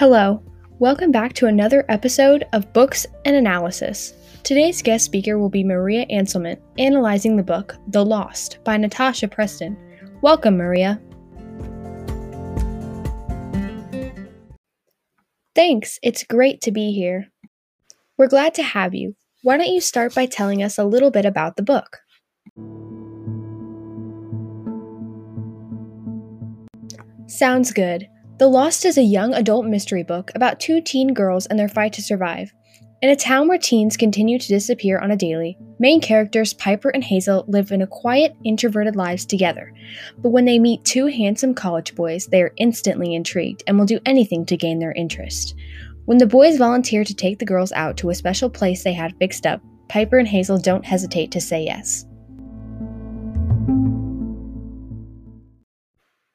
Hello, welcome back to another episode of Books and Analysis. Today's guest speaker will be Maria Anselment, analyzing the book The Lost by Natasha Preston. Welcome, Maria. Thanks, it's great to be here. We're glad to have you. Why don't you start by telling us a little bit about the book? Sounds good. The Lost is a young adult mystery book about two teen girls and their fight to survive. In a town where teens continue to disappear on a daily, main characters Piper and Hazel live in a quiet, introverted lives together. But when they meet two handsome college boys, they are instantly intrigued and will do anything to gain their interest. When the boys volunteer to take the girls out to a special place they had fixed up, Piper and Hazel don't hesitate to say yes.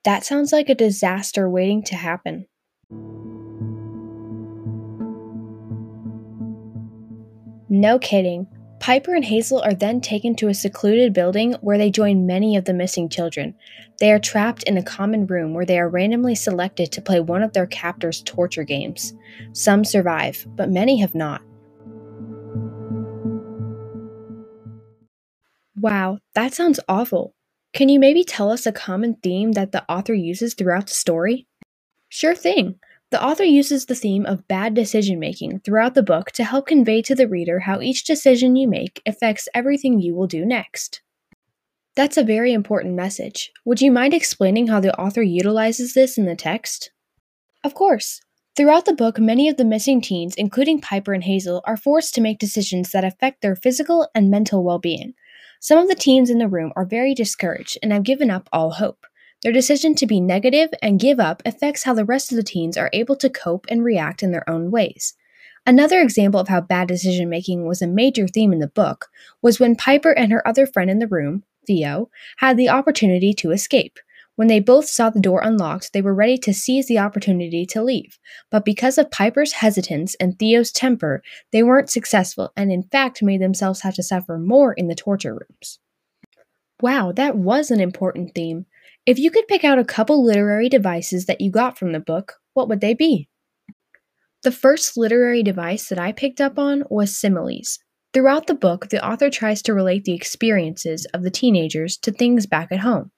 That sounds like a disaster waiting to happen. No kidding. Piper and Hazel are then taken to a secluded building where they join many of the missing children. They are trapped in a common room where they are randomly selected to play one of their captors' torture games. Some survive, but many have not. Wow, that sounds awful. Can you maybe tell us a common theme that the author uses throughout the story? Sure thing. The author uses the theme of bad decision making throughout the book to help convey to the reader how each decision you make affects everything you will do next. That's a very important message. Would you mind explaining how the author utilizes this in the text? Of course. Throughout the book, many of the missing teens, including Piper and Hazel, are forced to make decisions that affect their physical and mental well being. Some of the teens in the room are very discouraged and have given up all hope. Their decision to be negative and give up affects how the rest of the teens are able to cope and react in their own ways. Another example of how bad decision making was a major theme in the book was when Piper and her other friend in the room, Theo, had the opportunity to escape. When they both saw the door unlocked, they were ready to seize the opportunity to leave. But because of Piper's hesitance and Theo's temper, they weren't successful and, in fact, made themselves have to suffer more in the torture rooms. Wow, that was an important theme. If you could pick out a couple literary devices that you got from the book, what would they be? The first literary device that I picked up on was similes. Throughout the book, the author tries to relate the experiences of the teenagers to things back at home.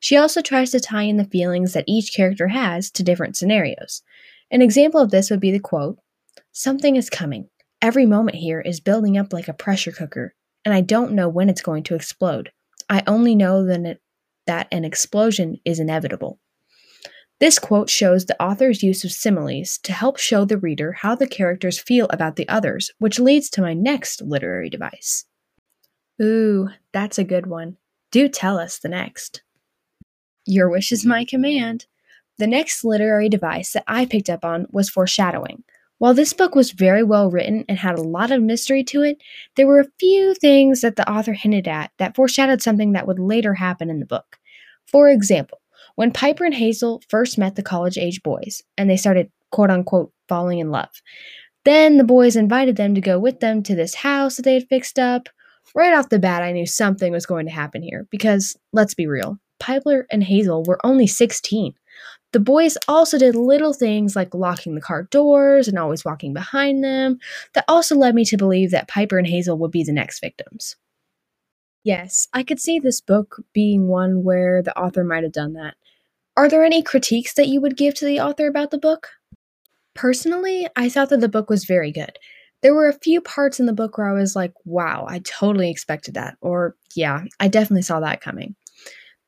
She also tries to tie in the feelings that each character has to different scenarios. An example of this would be the quote Something is coming. Every moment here is building up like a pressure cooker, and I don't know when it's going to explode. I only know that, an explosion is inevitable. This quote shows the author's use of similes to help show the reader how the characters feel about the others, which leads to my next literary device. Ooh, that's a good one. Do tell us the next. Your wish is my command. The next literary device that I picked up on was foreshadowing. While this book was very well written and had a lot of mystery to it, there were a few things that the author hinted at that foreshadowed something that would later happen in the book. For example, when Piper and Hazel first met the college age boys and they started quote unquote falling in love, then the boys invited them to go with them to this house that they had fixed up. Right off the bat, I knew something was going to happen here because, let's be real, Piper and Hazel were only 16. The boys also did little things like locking the car doors and always walking behind them that also led me to believe that Piper and Hazel would be the next victims. Yes, I could see this book being one where the author might have done that. Are there any critiques that you would give to the author about the book? Personally, I thought that the book was very good. There were a few parts in the book where I was like, wow, I totally expected that. Or, yeah, I definitely saw that coming.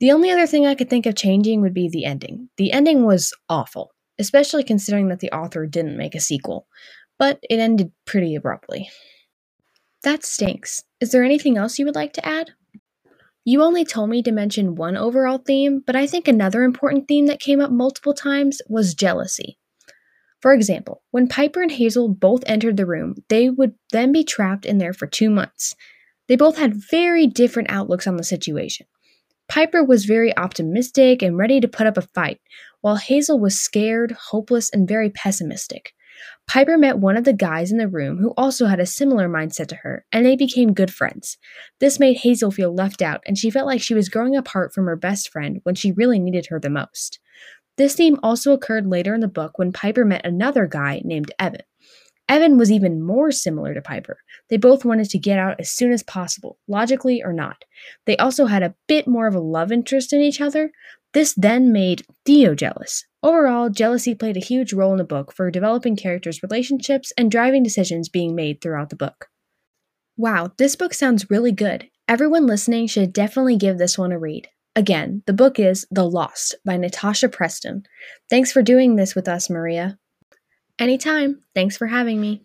The only other thing I could think of changing would be the ending. The ending was awful, especially considering that the author didn't make a sequel, but it ended pretty abruptly. That stinks. Is there anything else you would like to add? You only told me to mention one overall theme, but I think another important theme that came up multiple times was jealousy. For example, when Piper and Hazel both entered the room, they would then be trapped in there for two months. They both had very different outlooks on the situation. Piper was very optimistic and ready to put up a fight, while Hazel was scared, hopeless, and very pessimistic. Piper met one of the guys in the room who also had a similar mindset to her, and they became good friends. This made Hazel feel left out, and she felt like she was growing apart from her best friend when she really needed her the most. This theme also occurred later in the book when Piper met another guy named Evan. Evan was even more similar to Piper. They both wanted to get out as soon as possible, logically or not. They also had a bit more of a love interest in each other. This then made Theo jealous. Overall, jealousy played a huge role in the book for developing characters' relationships and driving decisions being made throughout the book. Wow, this book sounds really good. Everyone listening should definitely give this one a read. Again, the book is The Lost by Natasha Preston. Thanks for doing this with us, Maria. Anytime. Thanks for having me.